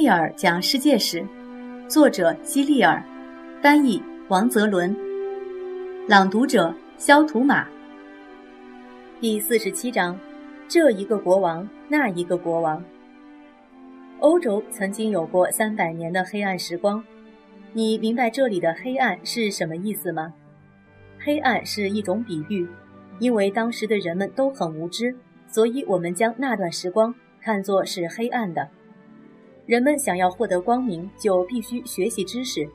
利尔讲世界史，作者基利尔，翻译王泽伦，朗读者肖图马。第四十七章，这一个国王，那一个国王。欧洲曾经有过三百年的黑暗时光，你明白这里的黑暗是什么意思吗？黑暗是一种比喻，因为当时的人们都很无知，所以我们将那段时光看作是黑暗的。人们想要获得光明，就必须学习知识。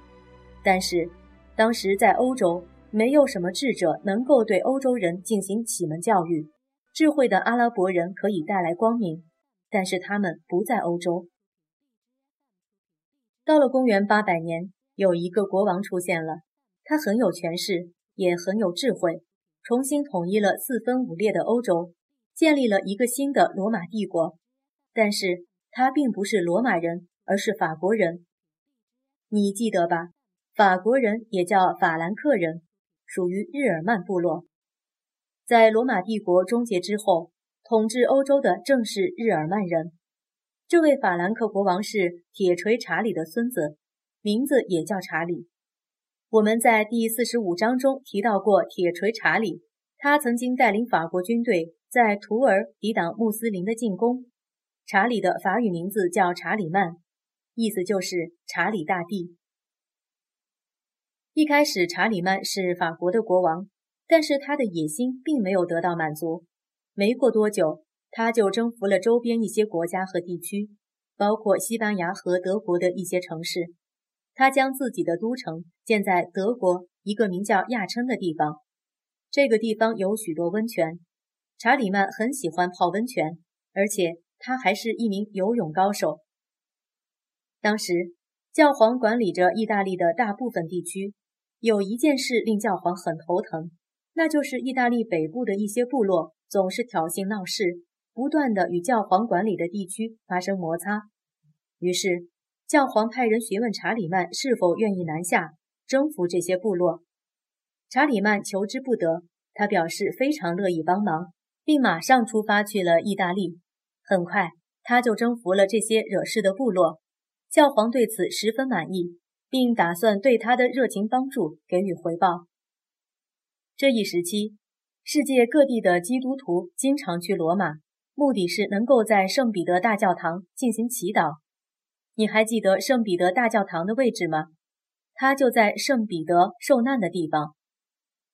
但是，当时在欧洲，没有什么智者能够对欧洲人进行启蒙教育。智慧的阿拉伯人可以带来光明，但是他们不在欧洲。到了公元八百年，有一个国王出现了，他很有权势，也很有智慧，重新统一了四分五裂的欧洲，建立了一个新的罗马帝国。但是，他并不是罗马人，而是法国人。你记得吧？法国人也叫法兰克人，属于日耳曼部落。在罗马帝国终结之后，统治欧洲的正是日耳曼人。这位法兰克国王是铁锤查理的孙子，名字也叫查理。我们在第四十五章中提到过铁锤查理，他曾经带领法国军队在图尔抵挡穆斯林的进攻。查理的法语名字叫查理曼，意思就是查理大帝。一开始，查理曼是法国的国王，但是他的野心并没有得到满足。没过多久，他就征服了周边一些国家和地区，包括西班牙和德国的一些城市。他将自己的都城建在德国一个名叫亚琛的地方，这个地方有许多温泉。查理曼很喜欢泡温泉，而且。他还是一名游泳高手。当时，教皇管理着意大利的大部分地区。有一件事令教皇很头疼，那就是意大利北部的一些部落总是挑衅闹事，不断的与教皇管理的地区发生摩擦。于是，教皇派人询问查理曼是否愿意南下征服这些部落。查理曼求之不得，他表示非常乐意帮忙，并马上出发去了意大利。很快，他就征服了这些惹事的部落。教皇对此十分满意，并打算对他的热情帮助给予回报。这一时期，世界各地的基督徒经常去罗马，目的是能够在圣彼得大教堂进行祈祷。你还记得圣彼得大教堂的位置吗？它就在圣彼得受难的地方。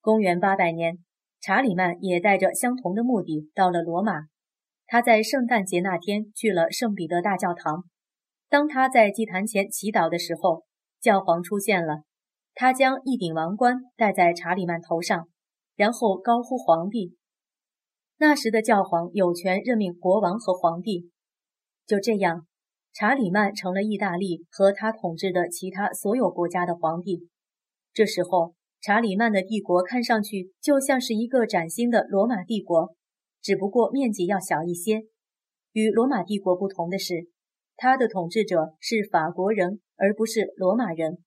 公元八百年，查理曼也带着相同的目的到了罗马。他在圣诞节那天去了圣彼得大教堂。当他在祭坛前祈祷的时候，教皇出现了。他将一顶王冠戴在查理曼头上，然后高呼“皇帝”。那时的教皇有权任命国王和皇帝。就这样，查理曼成了意大利和他统治的其他所有国家的皇帝。这时候，查理曼的帝国看上去就像是一个崭新的罗马帝国。只不过面积要小一些。与罗马帝国不同的是，他的统治者是法国人，而不是罗马人。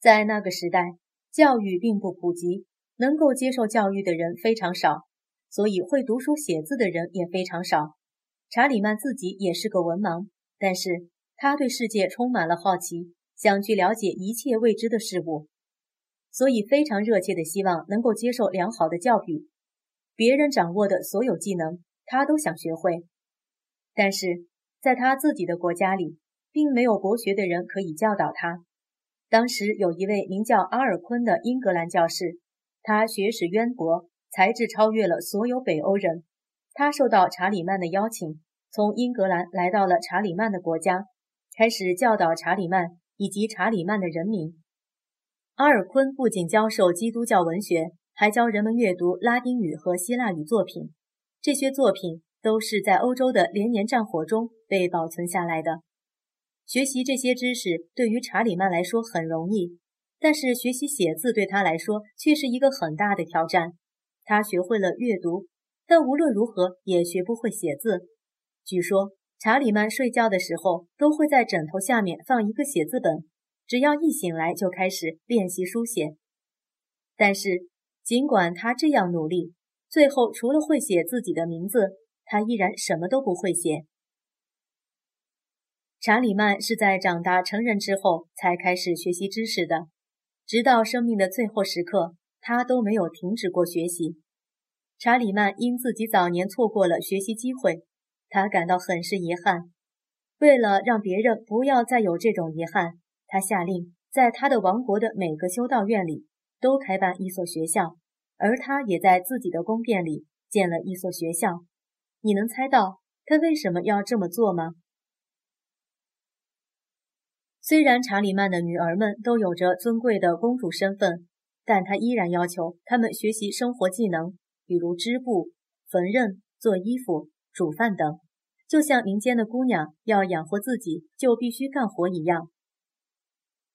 在那个时代，教育并不普及，能够接受教育的人非常少，所以会读书写字的人也非常少。查理曼自己也是个文盲，但是他对世界充满了好奇，想去了解一切未知的事物，所以非常热切地希望能够接受良好的教育。别人掌握的所有技能，他都想学会。但是在他自己的国家里，并没有博学的人可以教导他。当时有一位名叫阿尔昆的英格兰教士，他学识渊博，才智超越了所有北欧人。他受到查理曼的邀请，从英格兰来到了查理曼的国家，开始教导查理曼以及查理曼的人民。阿尔昆不仅教授基督教文学。还教人们阅读拉丁语和希腊语作品，这些作品都是在欧洲的连年战火中被保存下来的。学习这些知识对于查理曼来说很容易，但是学习写字对他来说却是一个很大的挑战。他学会了阅读，但无论如何也学不会写字。据说查理曼睡觉的时候都会在枕头下面放一个写字本，只要一醒来就开始练习书写。但是。尽管他这样努力，最后除了会写自己的名字，他依然什么都不会写。查理曼是在长大成人之后才开始学习知识的，直到生命的最后时刻，他都没有停止过学习。查理曼因自己早年错过了学习机会，他感到很是遗憾。为了让别人不要再有这种遗憾，他下令在他的王国的每个修道院里都开办一所学校，而他也在自己的宫殿里建了一所学校。你能猜到他为什么要这么做吗？虽然查理曼的女儿们都有着尊贵的公主身份，但他依然要求她们学习生活技能，比如织布、缝纫、做衣服、煮饭等，就像民间的姑娘要养活自己就必须干活一样。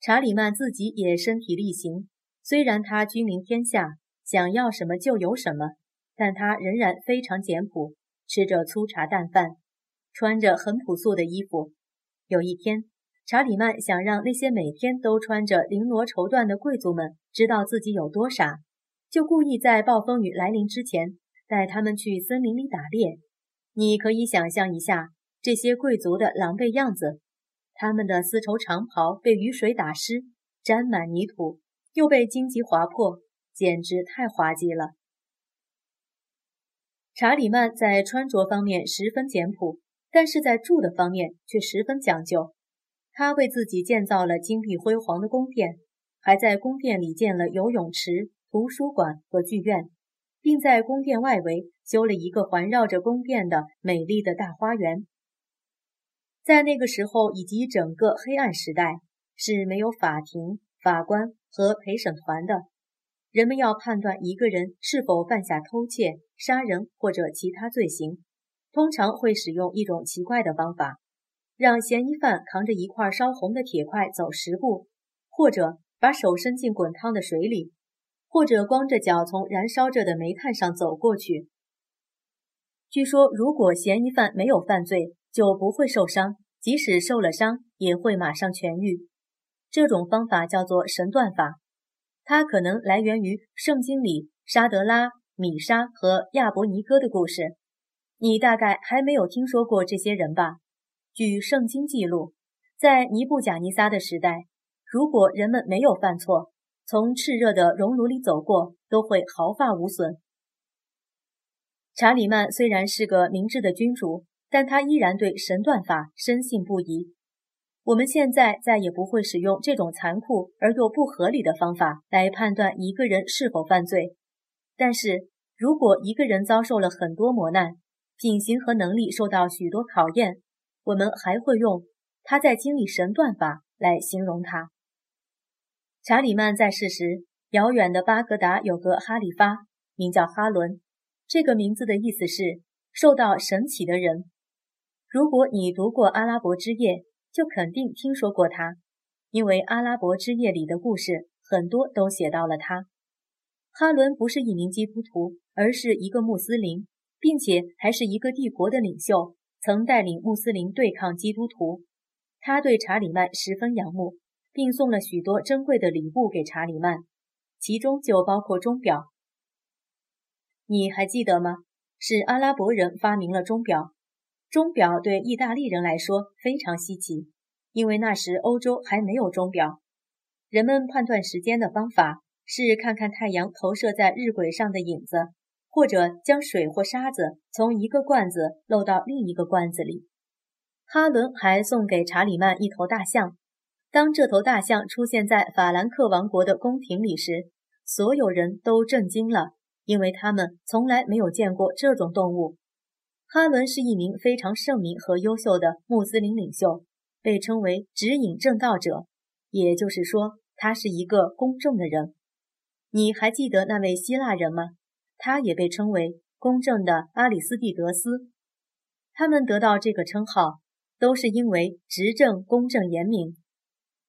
查理曼自己也身体力行，虽然他君临天下，想要什么就有什么，但他仍然非常简朴，吃着粗茶淡饭，穿着很朴素的衣服。有一天。查理曼想让那些每天都穿着绫罗绸缎的贵族们知道自己有多傻，就故意在暴风雨来临之前带他们去森林里打猎。你可以想象一下这些贵族的狼狈样子，他们的丝绸长袍被雨水打湿，沾满泥土，又被荆棘划破，简直太滑稽了。查理曼在穿着方面十分简朴，但是在住的方面却十分讲究。他为自己建造了金碧辉煌的宫殿，还在宫殿里建了游泳池、图书馆和剧院，并在宫殿外围修了一个环绕着宫殿的美丽的大花园。在那个时候以及整个黑暗时代，是没有法庭、法官和陪审团的。人们要判断一个人是否犯下偷窃、杀人或者其他罪行，通常会使用一种奇怪的方法。让嫌疑犯扛着一块烧红的铁块走十步，或者把手伸进滚烫的水里，或者光着脚从燃烧着的煤炭上走过去。据说，如果嫌疑犯没有犯罪，就不会受伤；即使受了伤，也会马上痊愈。这种方法叫做神断法，它可能来源于圣经里沙德拉、米沙和亚伯尼哥的故事。你大概还没有听说过这些人吧？据圣经记录，在尼布贾尼撒的时代，如果人们没有犯错，从炽热的熔炉里走过，都会毫发无损。查理曼虽然是个明智的君主，但他依然对神断法深信不疑。我们现在再也不会使用这种残酷而又不合理的方法来判断一个人是否犯罪。但是如果一个人遭受了很多磨难，品行和能力受到许多考验，我们还会用他在经历神断法来形容他。查理曼在世时，遥远的巴格达有个哈里发，名叫哈伦。这个名字的意思是受到神启的人。如果你读过《阿拉伯之夜》，就肯定听说过他，因为《阿拉伯之夜》里的故事很多都写到了他。哈伦不是一名基督徒，而是一个穆斯林，并且还是一个帝国的领袖。曾带领穆斯林对抗基督徒，他对查理曼十分仰慕，并送了许多珍贵的礼物给查理曼，其中就包括钟表。你还记得吗？是阿拉伯人发明了钟表。钟表对意大利人来说非常稀奇，因为那时欧洲还没有钟表。人们判断时间的方法是看看太阳投射在日晷上的影子。或者将水或沙子从一个罐子漏到另一个罐子里。哈伦还送给查理曼一头大象。当这头大象出现在法兰克王国的宫廷里时，所有人都震惊了，因为他们从来没有见过这种动物。哈伦是一名非常圣明和优秀的穆斯林领袖，被称为指引正道者，也就是说，他是一个公正的人。你还记得那位希腊人吗？他也被称为公正的阿里斯蒂德斯。他们得到这个称号，都是因为执政公正严明。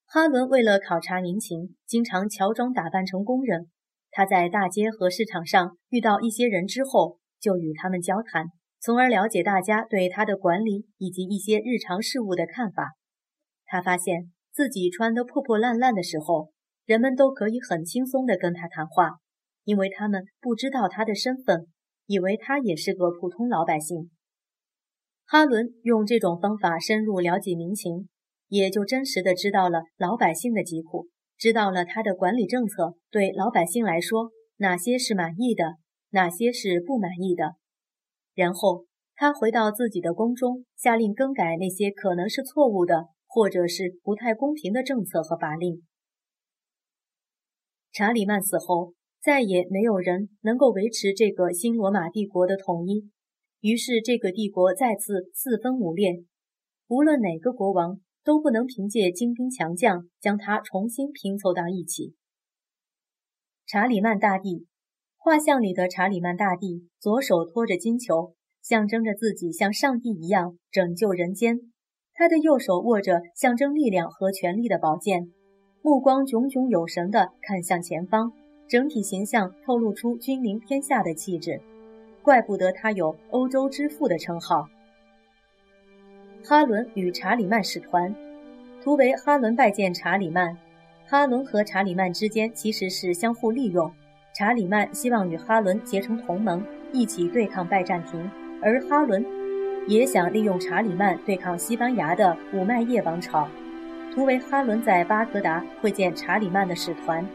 哈伦为了考察民情，经常乔装打扮成工人。他在大街和市场上遇到一些人之后，就与他们交谈，从而了解大家对他的管理以及一些日常事务的看法。他发现自己穿得破破烂烂的时候，人们都可以很轻松地跟他谈话。因为他们不知道他的身份，以为他也是个普通老百姓。哈伦用这种方法深入了解民情，也就真实的知道了老百姓的疾苦，知道了他的管理政策对老百姓来说哪些是满意的，哪些是不满意的。然后他回到自己的宫中，下令更改那些可能是错误的或者是不太公平的政策和法令。查理曼死后，再也没有人能够维持这个新罗马帝国的统一，于是这个帝国再次四分五裂。无论哪个国王都不能凭借精兵强将将它重新拼凑到一起。查理曼大帝，画像里的查理曼大帝左手托着金球，象征着自己像上帝一样拯救人间；他的右手握着象征力量和权力的宝剑。目光炯炯有神地看向前方，整体形象透露出君临天下的气质，怪不得他有“欧洲之父”的称号。哈伦与查理曼使团，图为哈伦拜见查理曼。哈伦和查理曼之间其实是相互利用，查理曼希望与哈伦结成同盟一起对抗拜占庭。而哈伦也想利用查理曼对抗西班牙的武麦叶王朝。图为哈伦在巴格达会见查理曼的使团。